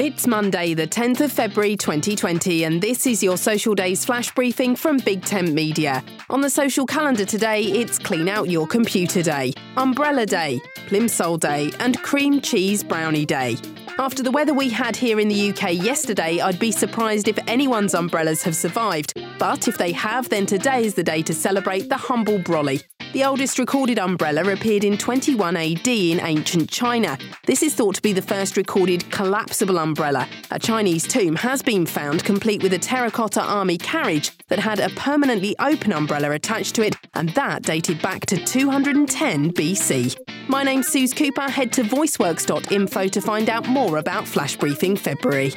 It's Monday, the 10th of February 2020, and this is your Social Days flash briefing from Big Tent Media. On the social calendar today, it's Clean Out Your Computer Day, Umbrella Day, Plimsoll Day, and Cream Cheese Brownie Day. After the weather we had here in the UK yesterday, I'd be surprised if anyone's umbrellas have survived. But if they have, then today is the day to celebrate the humble brolly. The oldest recorded umbrella appeared in 21 AD in ancient China. This is thought to be the first recorded collapsible umbrella. A Chinese tomb has been found complete with a terracotta army carriage that had a permanently open umbrella attached to it, and that dated back to 210 BC. My name's Suze Cooper. Head to voiceworks.info to find out more about Flash Briefing February.